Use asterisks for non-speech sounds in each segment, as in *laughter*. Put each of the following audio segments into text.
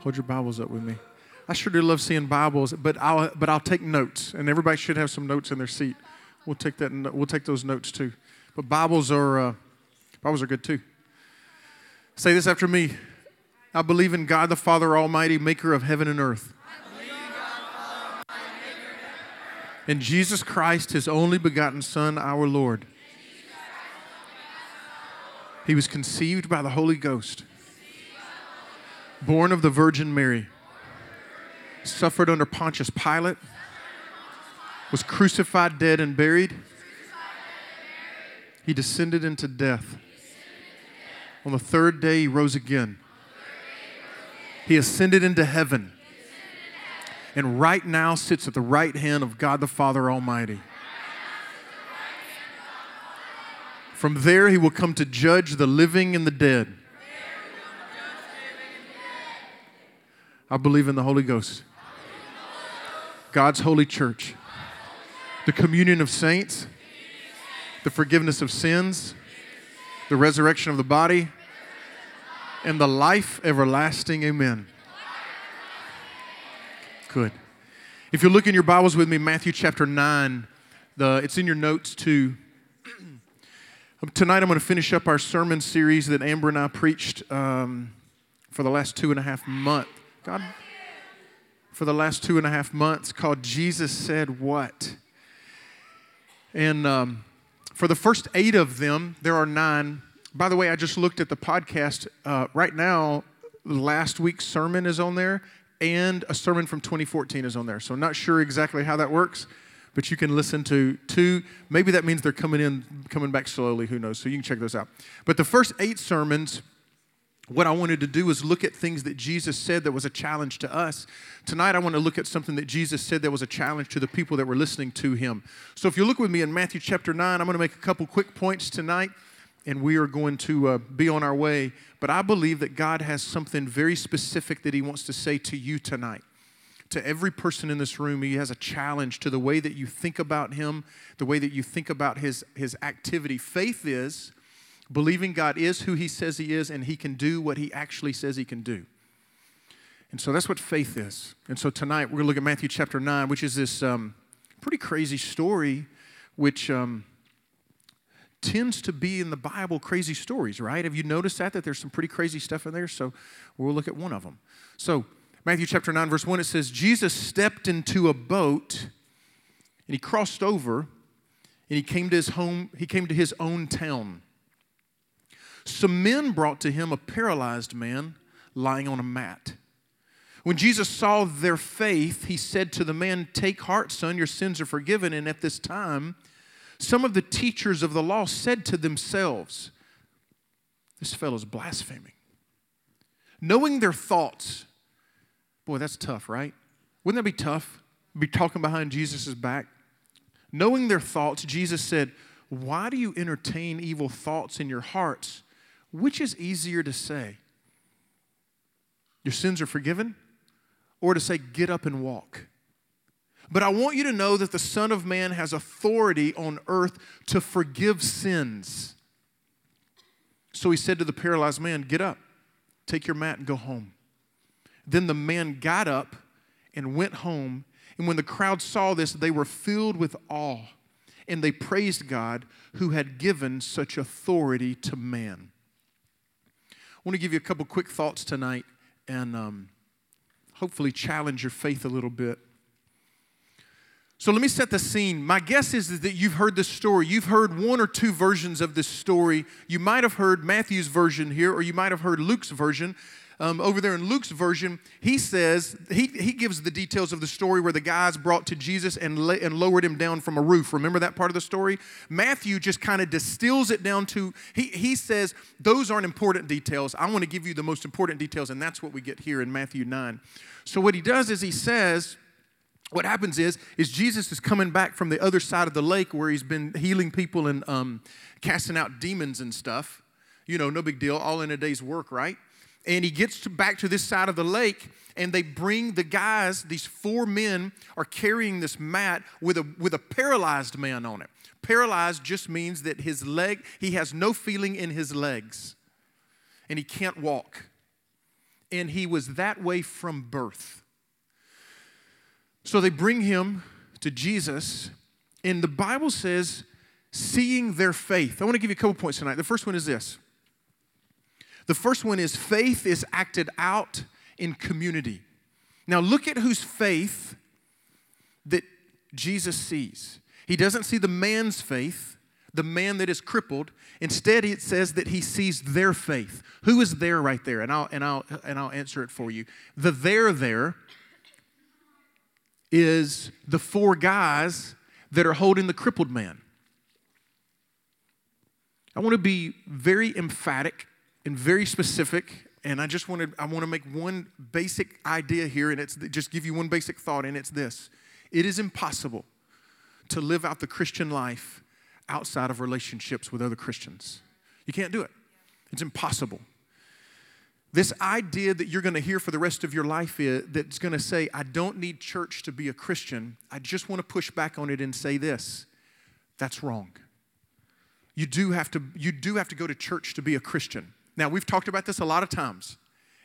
Hold your Bibles up with me. I sure do love seeing Bibles, but I'll but I'll take notes, and everybody should have some notes in their seat. We'll take that. We'll take those notes too. But Bibles are uh, Bibles are good too. Say this after me. I believe in God the Father Almighty, Maker of heaven and earth. And Jesus Christ, His only begotten Son, our Lord. He was conceived by the Holy Ghost born of the Virgin Mary, suffered under Pontius Pilate, was crucified, dead, and buried. He descended into death. On the third day, he rose again. He ascended into heaven. And right now sits at the right hand of God the Father Almighty. From there, he will come to judge the living and the dead. I believe in the Holy Ghost, God's holy church, the communion of saints, the forgiveness of sins, the resurrection of the body, and the life everlasting. Amen. Good. If you look in your Bibles with me, Matthew chapter 9, the, it's in your notes too. Tonight I'm going to finish up our sermon series that Amber and I preached um, for the last two and a half months. God, for the last two and a half months called Jesus Said What? And um, for the first eight of them, there are nine. By the way, I just looked at the podcast. Uh, right now, last week's sermon is on there, and a sermon from 2014 is on there. So, I'm not sure exactly how that works, but you can listen to two. Maybe that means they're coming in, coming back slowly. Who knows? So, you can check those out. But the first eight sermons what I wanted to do was look at things that Jesus said that was a challenge to us. Tonight, I want to look at something that Jesus said that was a challenge to the people that were listening to him. So, if you look with me in Matthew chapter 9, I'm going to make a couple quick points tonight, and we are going to uh, be on our way. But I believe that God has something very specific that he wants to say to you tonight. To every person in this room, he has a challenge to the way that you think about him, the way that you think about his, his activity. Faith is believing God is who He says He is and He can do what He actually says He can do. And so that's what faith is. And so tonight we're going to look at Matthew chapter 9, which is this um, pretty crazy story, which um, tends to be in the Bible crazy stories, right? Have you noticed that? That there's some pretty crazy stuff in there? So we'll look at one of them. So, Matthew chapter 9, verse 1, it says, Jesus stepped into a boat and he crossed over and he came to his home, he came to his own town. Some men brought to him a paralyzed man lying on a mat. When Jesus saw their faith, he said to the man, Take heart, son, your sins are forgiven. And at this time, some of the teachers of the law said to themselves, This fellow's blaspheming. Knowing their thoughts, boy, that's tough, right? Wouldn't that be tough? Be talking behind Jesus' back? Knowing their thoughts, Jesus said, Why do you entertain evil thoughts in your hearts? Which is easier to say? Your sins are forgiven? Or to say, get up and walk? But I want you to know that the Son of Man has authority on earth to forgive sins. So he said to the paralyzed man, Get up, take your mat, and go home. Then the man got up and went home. And when the crowd saw this, they were filled with awe. And they praised God who had given such authority to man. I want to give you a couple quick thoughts tonight and um, hopefully challenge your faith a little bit. So let me set the scene. My guess is that you've heard this story. You've heard one or two versions of this story. You might have heard Matthew's version here, or you might have heard Luke's version um, over there in Luke's version, he says, he, he gives the details of the story where the guys brought to Jesus and, la- and lowered him down from a roof. Remember that part of the story? Matthew just kind of distills it down to, he, he says, those aren't important details. I want to give you the most important details, and that's what we get here in Matthew 9. So what he does is he says, what happens is is jesus is coming back from the other side of the lake where he's been healing people and um, casting out demons and stuff you know no big deal all in a day's work right and he gets to back to this side of the lake and they bring the guys these four men are carrying this mat with a with a paralyzed man on it paralyzed just means that his leg he has no feeling in his legs and he can't walk and he was that way from birth. So they bring him to Jesus, and the Bible says, seeing their faith. I want to give you a couple points tonight. The first one is this the first one is faith is acted out in community. Now, look at whose faith that Jesus sees. He doesn't see the man's faith, the man that is crippled. Instead, it says that he sees their faith. Who is there right there? And I'll, and I'll, and I'll answer it for you. The there there is the four guys that are holding the crippled man. I want to be very emphatic and very specific and I just want to I want to make one basic idea here and it's just give you one basic thought and it's this. It is impossible to live out the Christian life outside of relationships with other Christians. You can't do it. It's impossible. This idea that you're going to hear for the rest of your life is, that's going to say, I don't need church to be a Christian, I just want to push back on it and say this that's wrong. You do have to, you do have to go to church to be a Christian. Now, we've talked about this a lot of times,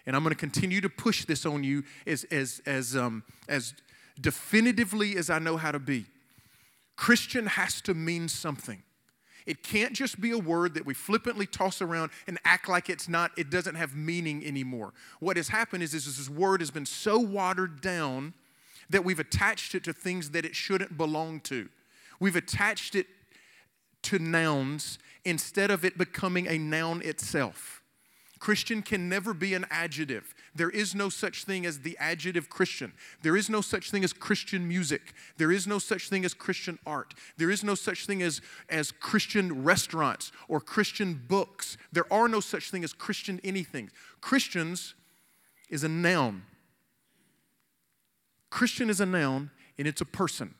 and I'm going to continue to push this on you as, as, as, um, as definitively as I know how to be. Christian has to mean something. It can't just be a word that we flippantly toss around and act like it's not, it doesn't have meaning anymore. What has happened is, is this word has been so watered down that we've attached it to things that it shouldn't belong to. We've attached it to nouns instead of it becoming a noun itself. Christian can never be an adjective. There is no such thing as the adjective Christian. There is no such thing as Christian music. There is no such thing as Christian art. There is no such thing as, as Christian restaurants or Christian books. There are no such thing as Christian anything. Christians is a noun. Christian is a noun and it's a person.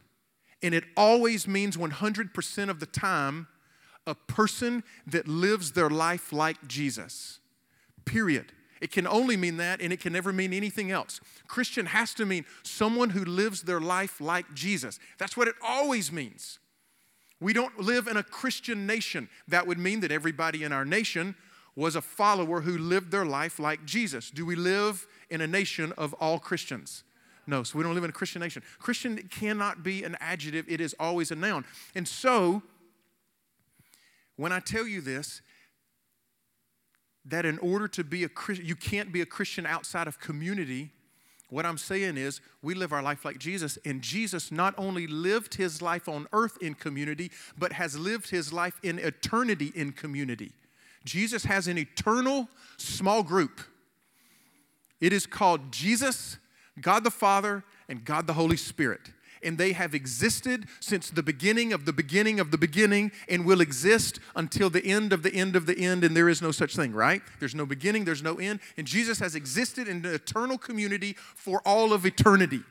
And it always means 100% of the time a person that lives their life like Jesus. Period. It can only mean that and it can never mean anything else. Christian has to mean someone who lives their life like Jesus. That's what it always means. We don't live in a Christian nation. That would mean that everybody in our nation was a follower who lived their life like Jesus. Do we live in a nation of all Christians? No, so we don't live in a Christian nation. Christian cannot be an adjective, it is always a noun. And so, when I tell you this, that in order to be a Christian, you can't be a Christian outside of community. What I'm saying is, we live our life like Jesus, and Jesus not only lived his life on earth in community, but has lived his life in eternity in community. Jesus has an eternal small group. It is called Jesus, God the Father, and God the Holy Spirit and they have existed since the beginning of the beginning of the beginning and will exist until the end of the end of the end, and there is no such thing, right? There's no beginning, there's no end, and Jesus has existed in an eternal community for all of eternity.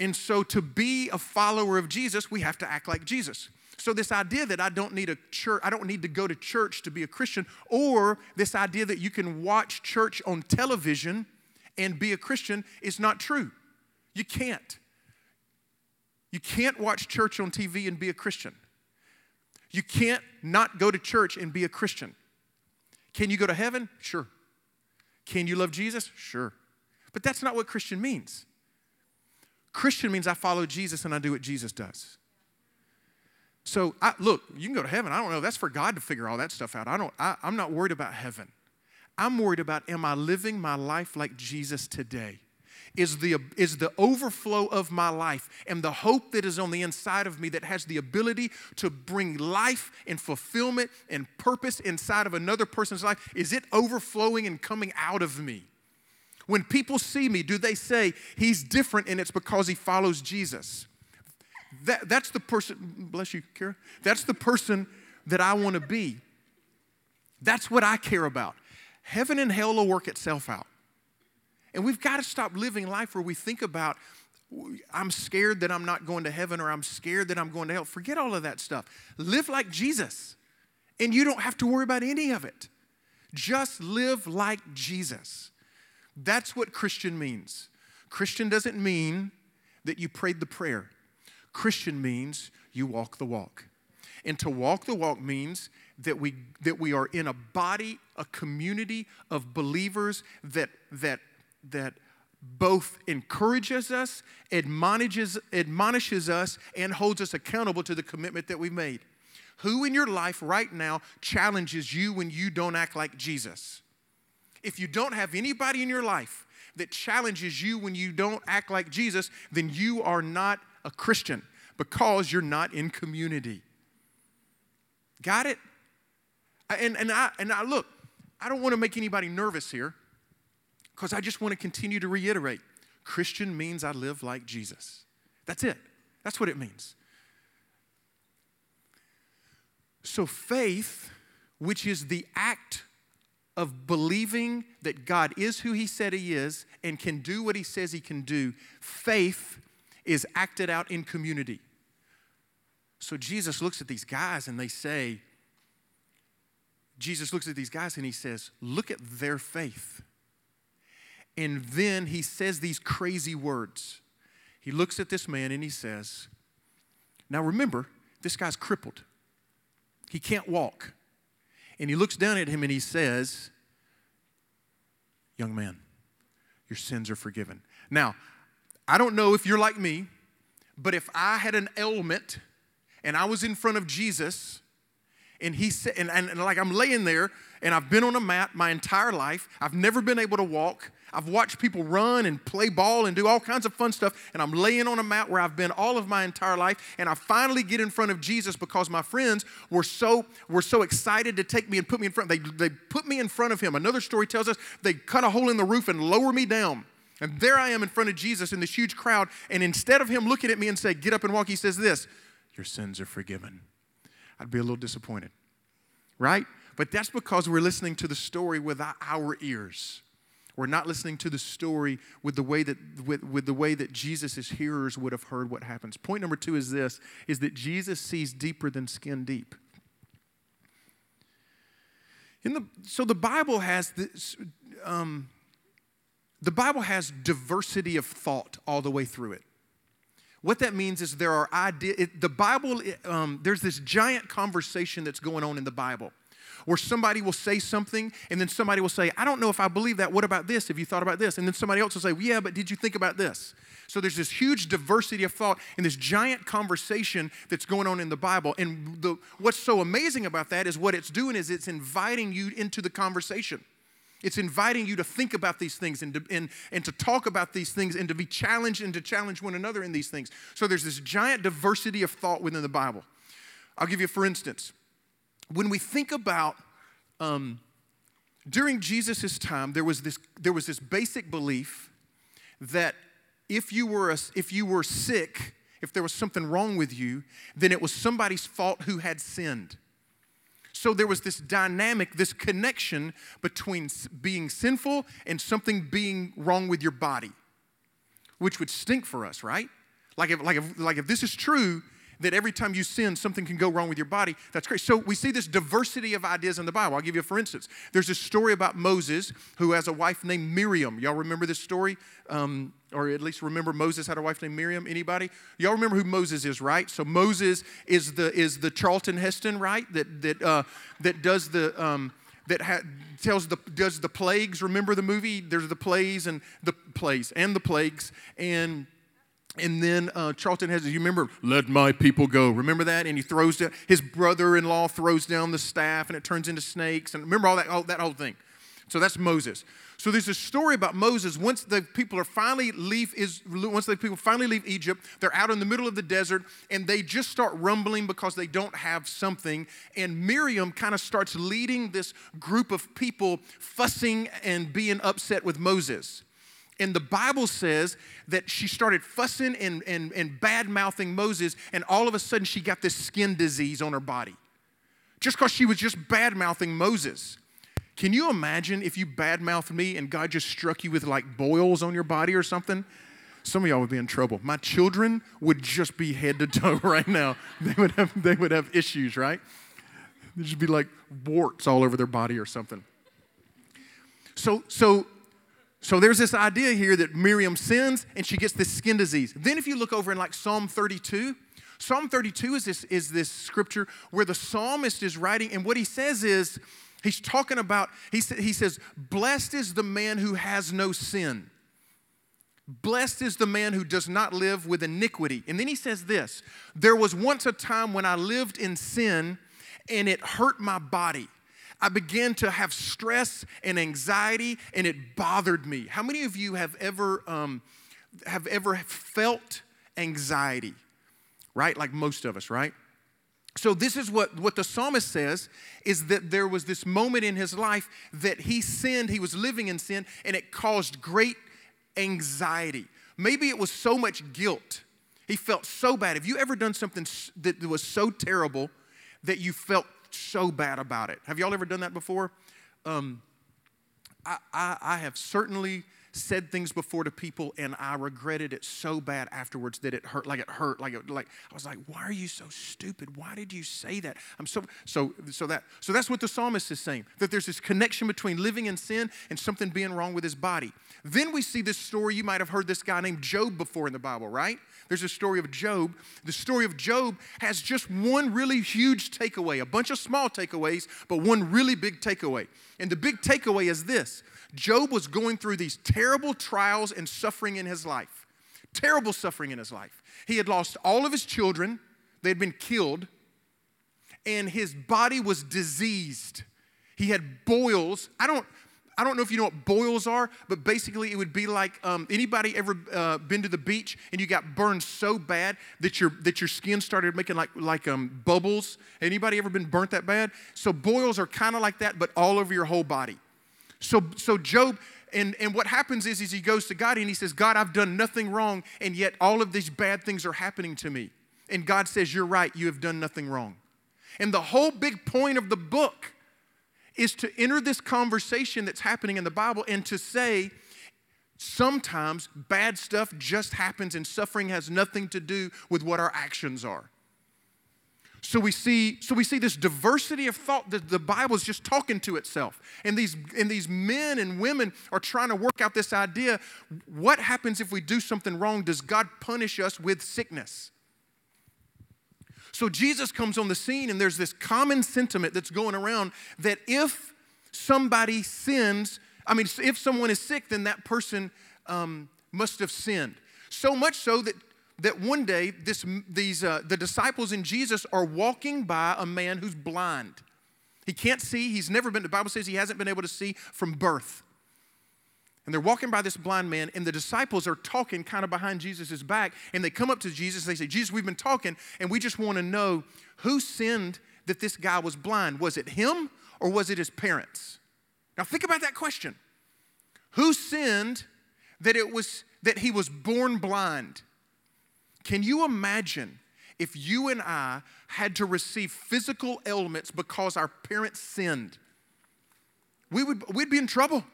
And so, to be a follower of Jesus, we have to act like Jesus. So this idea that I don't need a church, I don't need to go to church to be a Christian, or this idea that you can watch church on television and be a Christian is not true. You can't. You can't watch church on TV and be a Christian. You can't not go to church and be a Christian. Can you go to heaven? Sure. Can you love Jesus? Sure. But that's not what Christian means. Christian means I follow Jesus and I do what Jesus does. So, I, look, you can go to heaven. I don't know. That's for God to figure all that stuff out. I don't, I, I'm not worried about heaven. I'm worried about am I living my life like Jesus today? Is the, is the overflow of my life and the hope that is on the inside of me that has the ability to bring life and fulfillment and purpose inside of another person's life. Is it overflowing and coming out of me? When people see me, do they say, He's different and it's because He follows Jesus? That, that's the person, bless you, Kara. That's the person that I want to be. That's what I care about. Heaven and hell will work itself out. And we've got to stop living life where we think about, I'm scared that I'm not going to heaven or I'm scared that I'm going to hell. Forget all of that stuff. Live like Jesus, and you don't have to worry about any of it. Just live like Jesus. That's what Christian means. Christian doesn't mean that you prayed the prayer, Christian means you walk the walk. And to walk the walk means that we, that we are in a body, a community of believers that, that, that both encourages us, admonishes, admonishes us, and holds us accountable to the commitment that we've made. Who in your life right now challenges you when you don't act like Jesus? If you don't have anybody in your life that challenges you when you don't act like Jesus, then you are not a Christian because you're not in community. Got it? And, and, I, and I look, I don't want to make anybody nervous here because I just want to continue to reiterate Christian means I live like Jesus. That's it. That's what it means. So, faith, which is the act of believing that God is who He said He is and can do what He says He can do, faith is acted out in community. So, Jesus looks at these guys and they say, Jesus looks at these guys and He says, Look at their faith. And then He says these crazy words. He looks at this man and He says, Now remember, this guy's crippled. He can't walk. And he looks down at him and he says, Young man, your sins are forgiven. Now, I don't know if you're like me, but if I had an ailment and I was in front of Jesus and he said, and, and, and like I'm laying there and I've been on a mat my entire life, I've never been able to walk, I've watched people run and play ball and do all kinds of fun stuff, and I'm laying on a mat where I've been all of my entire life, and I finally get in front of Jesus because my friends were so were so excited to take me and put me in front. They, they put me in front of him. Another story tells us they cut a hole in the roof and lower me down. And there I am in front of Jesus in this huge crowd, and instead of him looking at me and say, Get up and walk, he says this, Your sins are forgiven. I'd be a little disappointed. Right? But that's because we're listening to the story with our ears. We're not listening to the story with the way that, with, with the way that Jesus' hearers would have heard what happens. Point number two is this, is that Jesus sees deeper than skin deep. In the, so the Bible has this, um, the Bible has diversity of thought all the way through it. What that means is there are ideas, the Bible, um, there's this giant conversation that's going on in the Bible where somebody will say something and then somebody will say, I don't know if I believe that. What about this? Have you thought about this? And then somebody else will say, well, Yeah, but did you think about this? So there's this huge diversity of thought and this giant conversation that's going on in the Bible. And the, what's so amazing about that is what it's doing is it's inviting you into the conversation. It's inviting you to think about these things and to, and, and to talk about these things and to be challenged and to challenge one another in these things. So there's this giant diversity of thought within the Bible. I'll give you, for instance, when we think about um, during Jesus' time, there was, this, there was this basic belief that if you, were a, if you were sick, if there was something wrong with you, then it was somebody's fault who had sinned. So there was this dynamic, this connection between being sinful and something being wrong with your body, which would stink for us, right? Like if, like if, like if this is true, that every time you sin, something can go wrong with your body. That's great. So we see this diversity of ideas in the Bible. I'll give you, for instance, there's a story about Moses who has a wife named Miriam. Y'all remember this story? Um, or at least remember Moses had a wife named Miriam. Anybody? Y'all remember who Moses is, right? So Moses is the is the Charlton Heston, right? That that uh, that does the um, that ha- tells the does the plagues. Remember the movie? There's the plays and the plays and the plagues and and then uh, Charlton has, you remember, let my people go. Remember that? And he throws down, his brother in law throws down the staff and it turns into snakes. And remember all that, all, that whole thing. So that's Moses. So there's a story about Moses. Once the people are finally leave is once the people finally leave Egypt, they're out in the middle of the desert and they just start rumbling because they don't have something. And Miriam kind of starts leading this group of people fussing and being upset with Moses. And the Bible says that she started fussing and, and, and bad mouthing Moses, and all of a sudden she got this skin disease on her body. Just because she was just bad mouthing Moses. Can you imagine if you bad mouthed me and God just struck you with like boils on your body or something? Some of y'all would be in trouble. My children would just be head to toe *laughs* right now. They would have, they would have issues, right? There'd just be like warts all over their body or something. So, so so there's this idea here that Miriam sins and she gets this skin disease. Then if you look over in like Psalm 32, Psalm 32 is this, is this scripture where the psalmist is writing, and what he says is, he's talking about, he, sa- he says, Blessed is the man who has no sin. Blessed is the man who does not live with iniquity. And then he says this There was once a time when I lived in sin and it hurt my body. I began to have stress and anxiety and it bothered me. How many of you have ever, um, have ever felt anxiety? Right? Like most of us, right? So this is what, what the psalmist says is that there was this moment in his life that he sinned, he was living in sin, and it caused great anxiety. Maybe it was so much guilt. He felt so bad. Have you ever done something that was so terrible that you so bad about it? Have y'all ever done that before? Um, I, I, I have certainly said things before to people and I regretted it so bad afterwards that it hurt like it hurt like it like I was like why are you so stupid? Why did you say that? I'm so so so that so that's what the psalmist is saying that there's this connection between living in sin and something being wrong with his body. Then we see this story you might have heard this guy named Job before in the Bible right? There's a story of Job. The story of Job has just one really huge takeaway a bunch of small takeaways but one really big takeaway. And the big takeaway is this Job was going through these terrible trials and suffering in his life. Terrible suffering in his life. He had lost all of his children, they had been killed, and his body was diseased. He had boils. I don't. I don't know if you know what boils are, but basically it would be like um, anybody ever uh, been to the beach and you got burned so bad that your that your skin started making like like um, bubbles. Anybody ever been burnt that bad? So boils are kind of like that, but all over your whole body. So, so Job, and, and what happens is, is he goes to God and he says, God, I've done nothing wrong, and yet all of these bad things are happening to me. And God says, You're right, you have done nothing wrong. And the whole big point of the book is to enter this conversation that's happening in the Bible and to say, sometimes bad stuff just happens and suffering has nothing to do with what our actions are. So we see, so we see this diversity of thought that the Bible is just talking to itself. And these, and these men and women are trying to work out this idea what happens if we do something wrong? Does God punish us with sickness? So Jesus comes on the scene, and there's this common sentiment that's going around that if somebody sins, I mean, if someone is sick, then that person um, must have sinned. So much so that that one day this, these, uh, the disciples and Jesus are walking by a man who's blind. He can't see. He's never been, the Bible says he hasn't been able to see from birth. And they're walking by this blind man, and the disciples are talking kind of behind Jesus' back. And they come up to Jesus. They say, Jesus, we've been talking, and we just want to know who sinned that this guy was blind. Was it him or was it his parents? Now think about that question. Who sinned that it was that he was born blind? Can you imagine if you and I had to receive physical ailments because our parents sinned? We would, we'd be in trouble.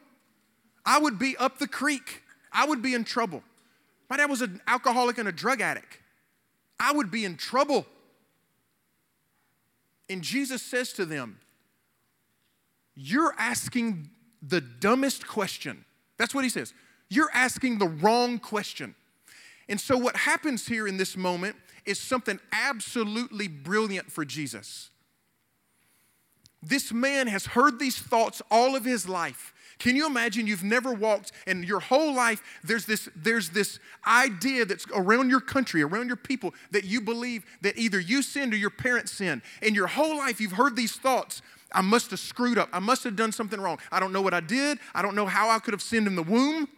I would be up the creek. I would be in trouble. My dad was an alcoholic and a drug addict. I would be in trouble. And Jesus says to them, You're asking the dumbest question. That's what he says. You're asking the wrong question. And so, what happens here in this moment is something absolutely brilliant for Jesus. This man has heard these thoughts all of his life. Can you imagine you've never walked and your whole life there's this there's this idea that's around your country, around your people that you believe that either you sinned or your parents sinned. And your whole life you've heard these thoughts. I must have screwed up. I must have done something wrong. I don't know what I did. I don't know how I could have sinned in the womb.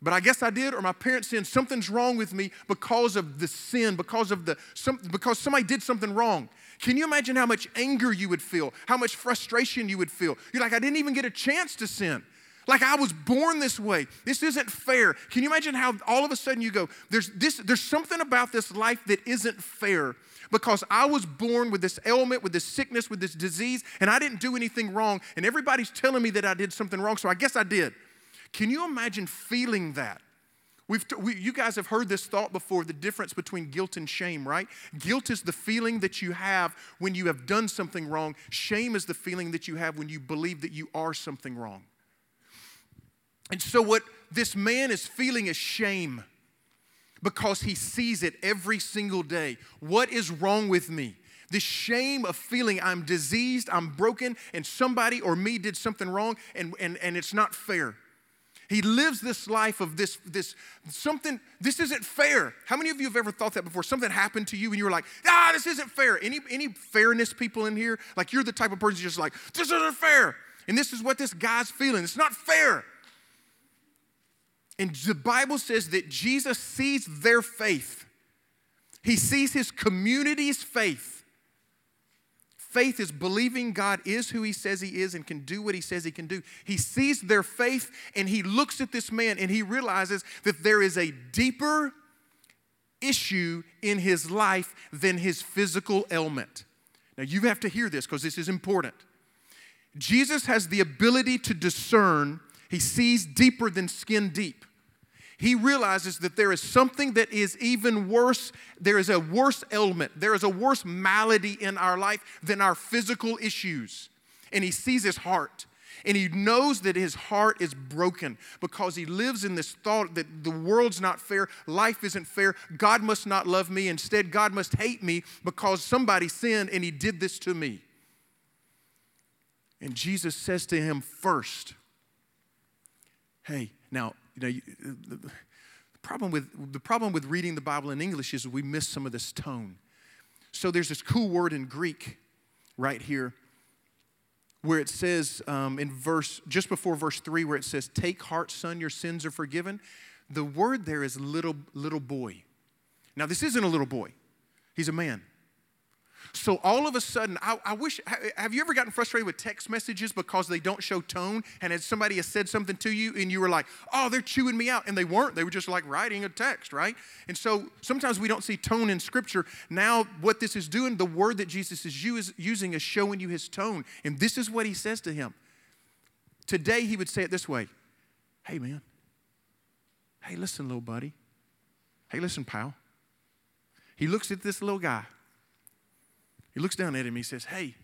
But I guess I did, or my parents sinned. Something's wrong with me because of the sin, because of the some, because somebody did something wrong. Can you imagine how much anger you would feel, how much frustration you would feel? You're like, I didn't even get a chance to sin. Like I was born this way. This isn't fair. Can you imagine how all of a sudden you go, there's this, there's something about this life that isn't fair because I was born with this ailment, with this sickness, with this disease, and I didn't do anything wrong, and everybody's telling me that I did something wrong, so I guess I did. Can you imagine feeling that? We've t- we, you guys have heard this thought before the difference between guilt and shame, right? Guilt is the feeling that you have when you have done something wrong, shame is the feeling that you have when you believe that you are something wrong. And so, what this man is feeling is shame. because he sees it every single day. What is wrong with me? The shame of feeling I'm diseased, I'm broken, and somebody or me did something wrong, and, and, and it's not fair. He lives this life of this, this something, this isn't fair. How many of you have ever thought that before? Something happened to you and you were like, ah, this isn't fair. Any, any fairness people in here? Like you're the type of person just like, this isn't fair. And this is what this guy's feeling. It's not fair. And the Bible says that Jesus sees their faith. He sees his community's faith. Faith is believing God is who he says he is and can do what he says he can do. He sees their faith and he looks at this man and he realizes that there is a deeper issue in his life than his physical ailment. Now, you have to hear this because this is important. Jesus has the ability to discern, he sees deeper than skin deep he realizes that there is something that is even worse. There is a worse ailment, there is a worse malady in our life than our physical issues. And he sees his heart. And he knows that his heart is broken because he lives in this thought that the world's not fair, life isn't fair, God must not love me. Instead, God must hate me because somebody sinned and he did this to me. And Jesus says to him first, Hey, now you know, the problem with, the problem with reading the Bible in English is we miss some of this tone. So there's this cool word in Greek right here where it says um, in verse, just before verse 3, where it says, Take heart, son, your sins are forgiven. The word there is little, little boy. Now, this isn't a little boy, he's a man. So all of a sudden, I, I, wish, have you ever gotten frustrated with text messages because they don't show tone? And as somebody has said something to you and you were like, oh, they're chewing me out. And they weren't. They were just like writing a text, right? And so sometimes we don't see tone in Scripture. Now, what this is doing, the word that Jesus is using is showing you his tone. And this is what he says to him. Today, he would say it this way Hey, man. Hey, listen, little buddy. Hey, listen, pal. He looks at this little guy he looks down at him. And he says, Hey,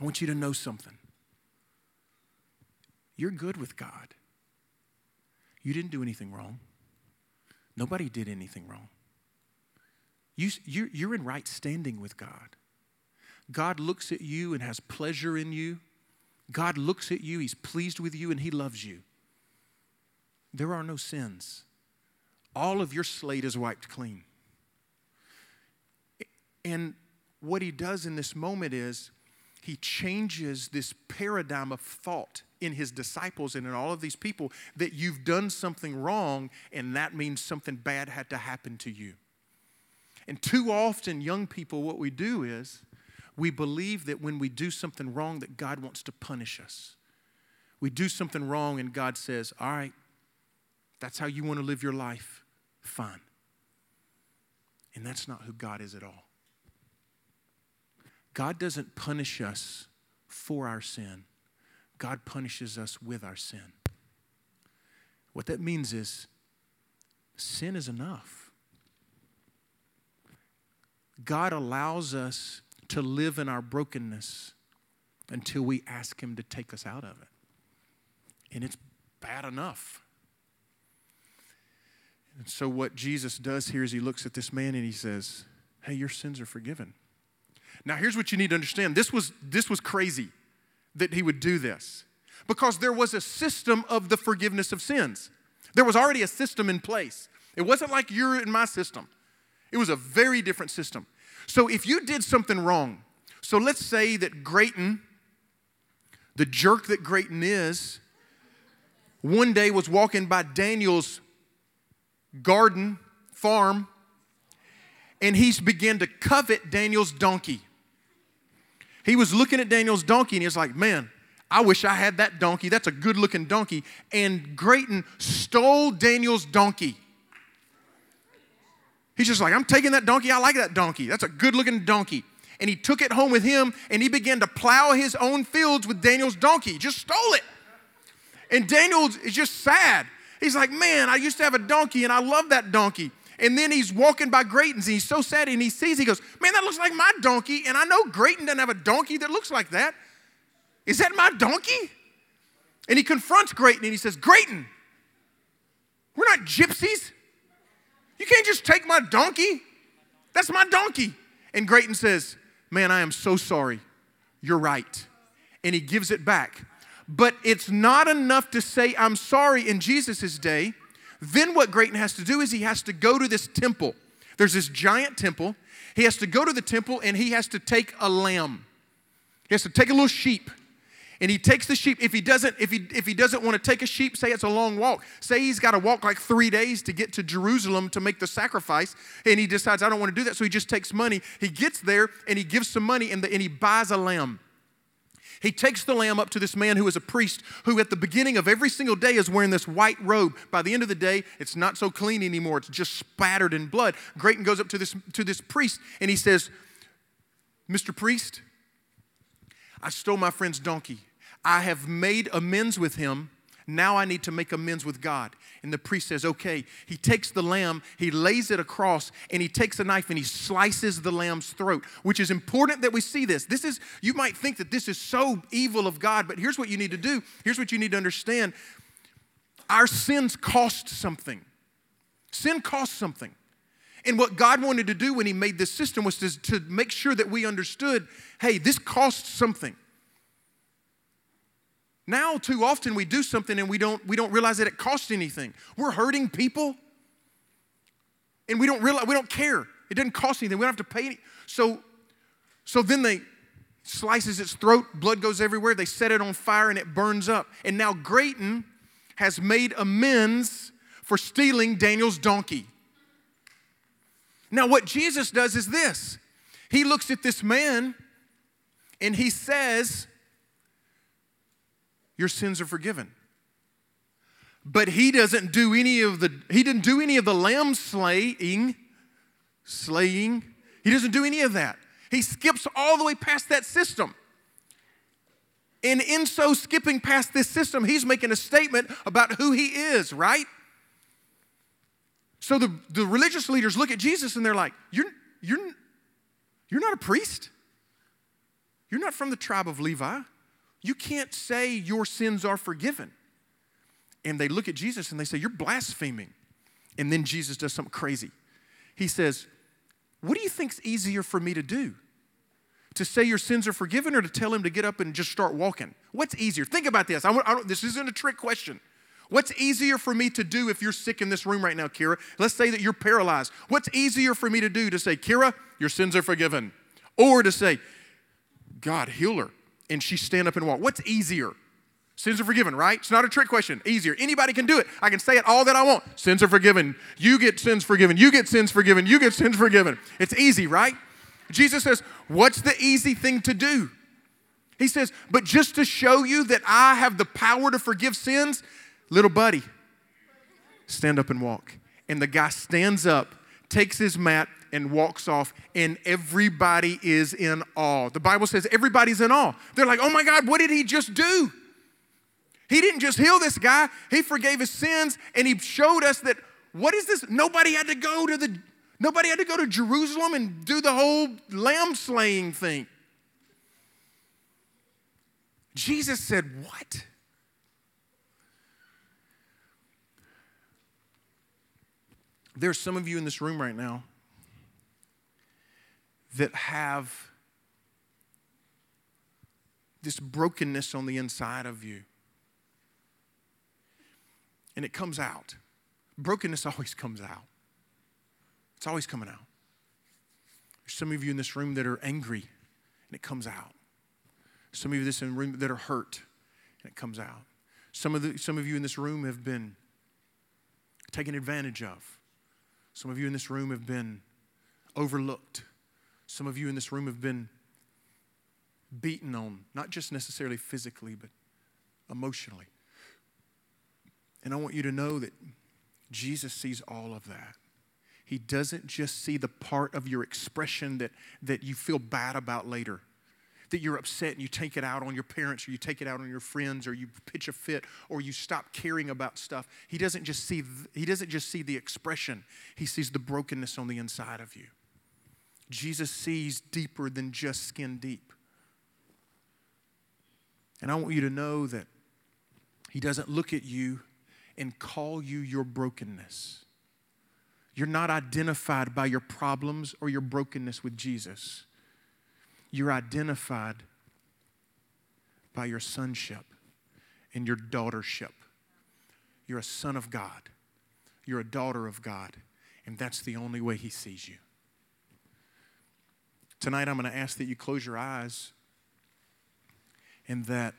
I want you to know something. You're good with God. You didn't do anything wrong. Nobody did anything wrong. You, you're, you're in right standing with God. God looks at you and has pleasure in you. God looks at you, He's pleased with you, and He loves you. There are no sins. All of your slate is wiped clean. And what he does in this moment is he changes this paradigm of thought in his disciples and in all of these people that you've done something wrong and that means something bad had to happen to you. And too often, young people, what we do is we believe that when we do something wrong, that God wants to punish us. We do something wrong and God says, All right, that's how you want to live your life. Fine. And that's not who God is at all. God doesn't punish us for our sin, God punishes us with our sin. What that means is sin is enough. God allows us to live in our brokenness until we ask Him to take us out of it. And it's bad enough. And so, what Jesus does here is He looks at this man and He says, Hey, your sins are forgiven. Now, here's what you need to understand this was, this was crazy that he would do this because there was a system of the forgiveness of sins. There was already a system in place. It wasn't like you're in my system, it was a very different system. So, if you did something wrong, so let's say that Grayton, the jerk that Grayton is, one day was walking by Daniel's garden, farm, and he's began to covet Daniel's donkey. He was looking at Daniel's donkey and he was like, Man, I wish I had that donkey. That's a good looking donkey. And Grayton stole Daniel's donkey. He's just like, I'm taking that donkey. I like that donkey. That's a good looking donkey. And he took it home with him and he began to plow his own fields with Daniel's donkey. He Just stole it. And Daniel is just sad. He's like, Man, I used to have a donkey and I love that donkey. And then he's walking by Grayton's and he's so sad and he sees, he goes, Man, that looks like my donkey. And I know Grayton doesn't have a donkey that looks like that. Is that my donkey? And he confronts Grayton and he says, Grayton, we're not gypsies. You can't just take my donkey. That's my donkey. And Grayton says, Man, I am so sorry. You're right. And he gives it back. But it's not enough to say, I'm sorry in Jesus' day. Then what Grayton has to do is he has to go to this temple. There's this giant temple. He has to go to the temple and he has to take a lamb. He has to take a little sheep and he takes the sheep if he doesn't if he if he doesn't want to take a sheep say it's a long walk say he's got to walk like three days to get to jerusalem to make the sacrifice and he decides i don't want to do that so he just takes money he gets there and he gives some money and, the, and he buys a lamb he takes the lamb up to this man who is a priest, who at the beginning of every single day is wearing this white robe. By the end of the day, it's not so clean anymore. It's just spattered in blood. Grayton goes up to this, to this priest and he says, Mr. Priest, I stole my friend's donkey. I have made amends with him. Now I need to make amends with God. And the priest says, okay. He takes the lamb, he lays it across, and he takes a knife and he slices the lamb's throat, which is important that we see this. This is, you might think that this is so evil of God, but here's what you need to do. Here's what you need to understand. Our sins cost something. Sin costs something. And what God wanted to do when He made this system was to, to make sure that we understood hey, this costs something. Now, too often we do something and we don't, we don't realize that it costs anything. We're hurting people and we don't realize, we don't care. It doesn't cost anything. We don't have to pay any. So, so then they slices its throat, blood goes everywhere. They set it on fire and it burns up. And now Grayton has made amends for stealing Daniel's donkey. Now, what Jesus does is this He looks at this man and he says, your sins are forgiven. But he doesn't do any of the he didn't do any of the lamb slaying, slaying. He doesn't do any of that. He skips all the way past that system. And in so skipping past this system, he's making a statement about who he is, right? So the, the religious leaders look at Jesus and they're like, You're, you're, you're not a priest. You're not from the tribe of Levi. You can't say your sins are forgiven. And they look at Jesus and they say, You're blaspheming. And then Jesus does something crazy. He says, What do you think's easier for me to do? To say your sins are forgiven or to tell him to get up and just start walking? What's easier? Think about this. I, I this isn't a trick question. What's easier for me to do if you're sick in this room right now, Kira? Let's say that you're paralyzed. What's easier for me to do to say, Kira, your sins are forgiven? Or to say, God, heal her and she stand up and walk. What's easier? Sins are forgiven, right? It's not a trick question. Easier. Anybody can do it. I can say it all that I want. Sins are forgiven. You get sins forgiven. You get sins forgiven. You get sins forgiven. It's easy, right? Jesus says, What's the easy thing to do? He says, But just to show you that I have the power to forgive sins, little buddy, stand up and walk. And the guy stands up, takes his mat, and walks off, and everybody is in awe. The Bible says everybody's in awe. They're like, oh my God, what did he just do? He didn't just heal this guy, he forgave his sins, and he showed us that what is this? Nobody had to go to the nobody had to go to Jerusalem and do the whole lamb slaying thing. Jesus said, What? There's some of you in this room right now that have this brokenness on the inside of you. And it comes out. Brokenness *laughs* always comes out, it's always coming out. There's some of you in this room that are angry, and it comes out. Some of you in this room that are hurt, and it comes out. Some of, the, some of you in this room have been taken advantage of. Some of you in this room have been overlooked. Some of you in this room have been beaten on, not just necessarily physically, but emotionally. And I want you to know that Jesus sees all of that. He doesn't just see the part of your expression that, that you feel bad about later, that you're upset and you take it out on your parents or you take it out on your friends or you pitch a fit or you stop caring about stuff. He doesn't just see, he doesn't just see the expression, he sees the brokenness on the inside of you. Jesus sees deeper than just skin deep. And I want you to know that He doesn't look at you and call you your brokenness. You're not identified by your problems or your brokenness with Jesus. You're identified by your sonship and your daughtership. You're a son of God. You're a daughter of God. And that's the only way He sees you. Tonight, I'm going to ask that you close your eyes and that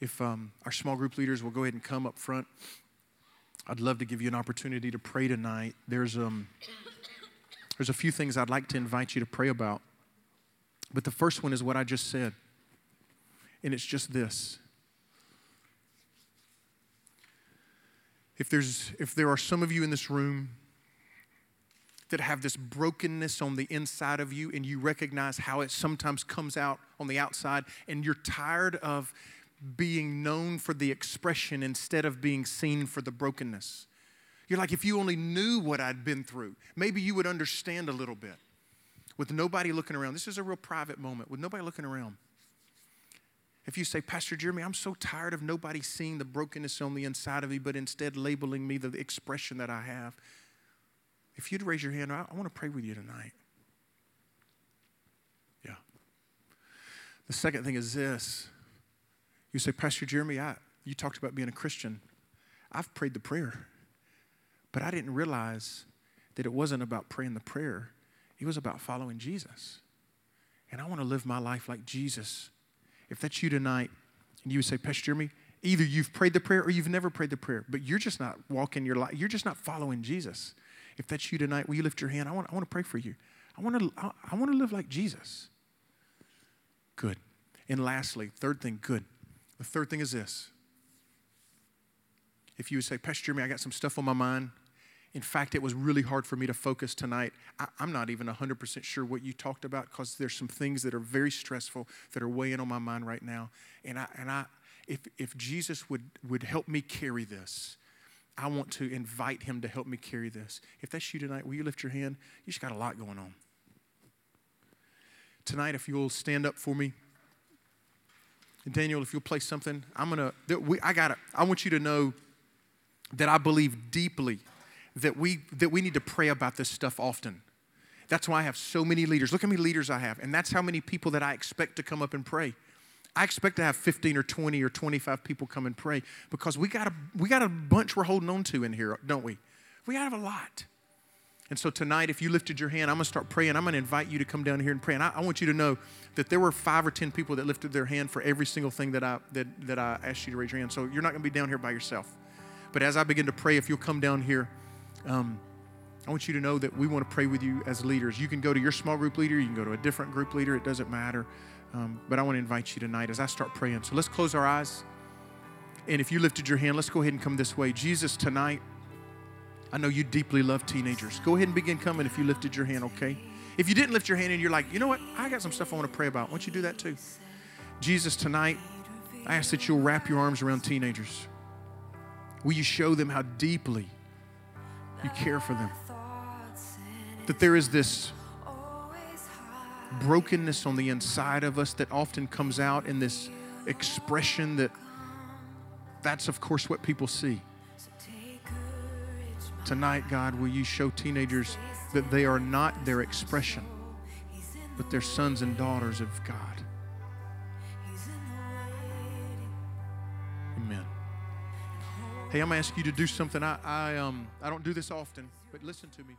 if um, our small group leaders will go ahead and come up front, I'd love to give you an opportunity to pray tonight. There's, um, there's a few things I'd like to invite you to pray about. But the first one is what I just said. And it's just this. If, there's, if there are some of you in this room that have this brokenness on the inside of you and you recognize how it sometimes comes out on the outside and you're tired of being known for the expression instead of being seen for the brokenness. You're like, if you only knew what I'd been through, maybe you would understand a little bit. With nobody looking around, this is a real private moment, with nobody looking around. If you say, Pastor Jeremy, I'm so tired of nobody seeing the brokenness on the inside of me, but instead labeling me the expression that I have, if you'd raise your hand, I, I want to pray with you tonight. Yeah. The second thing is this you say, Pastor Jeremy, I, you talked about being a Christian. I've prayed the prayer, but I didn't realize that it wasn't about praying the prayer, it was about following Jesus. And I want to live my life like Jesus. If that's you tonight, and you would say, Pastor Jeremy, either you've prayed the prayer or you've never prayed the prayer, but you're just not walking your life, you're just not following Jesus. If that's you tonight, will you lift your hand? I want, I want to pray for you. I want to, I, I want to live like Jesus. Good. And lastly, third thing, good. The third thing is this. If you would say, Pastor Jeremy, I got some stuff on my mind. In fact, it was really hard for me to focus tonight. I, am not even 100% sure what you talked about because there's some things that are very stressful that are weighing on my mind right now. And I, and I, if, if Jesus would, would help me carry this, I want to invite him to help me carry this. If that's you tonight, will you lift your hand? You just got a lot going on. Tonight, if you'll stand up for me. And Daniel, if you'll play something, I'm gonna. We, I got it. I want you to know that I believe deeply that we that we need to pray about this stuff often. That's why I have so many leaders. Look how many leaders I have, and that's how many people that I expect to come up and pray. I expect to have 15 or 20 or 25 people come and pray because we got a we got a bunch we're holding on to in here, don't we? We got a lot. And so tonight, if you lifted your hand, I'm going to start praying. I'm going to invite you to come down here and pray. And I, I, want you to know that there were five or ten people that lifted their hand for every single thing that I that, that I asked you to raise your hand. So you're not going to be down here by yourself. But as I begin to pray, if you'll come down here, um, I want you to know that we want to pray with you as leaders. You can go to your small group leader. You can go to a different group leader. It doesn't matter. Um, but I want to invite you tonight as I start praying. So let's close our eyes. And if you lifted your hand, let's go ahead and come this way. Jesus, tonight. I know you deeply love teenagers. Go ahead and begin coming if you lifted your hand, okay? If you didn't lift your hand and you're like, you know what? I got some stuff I want to pray about. Why don't you do that too? Jesus, tonight, I ask that you'll wrap your arms around teenagers. Will you show them how deeply you care for them? That there is this brokenness on the inside of us that often comes out in this expression that that's, of course, what people see. Tonight, God, will you show teenagers that they are not their expression, but they're sons and daughters of God? Hey, I'm going to ask you to do something. I, I, um, I don't do this often, but listen to me.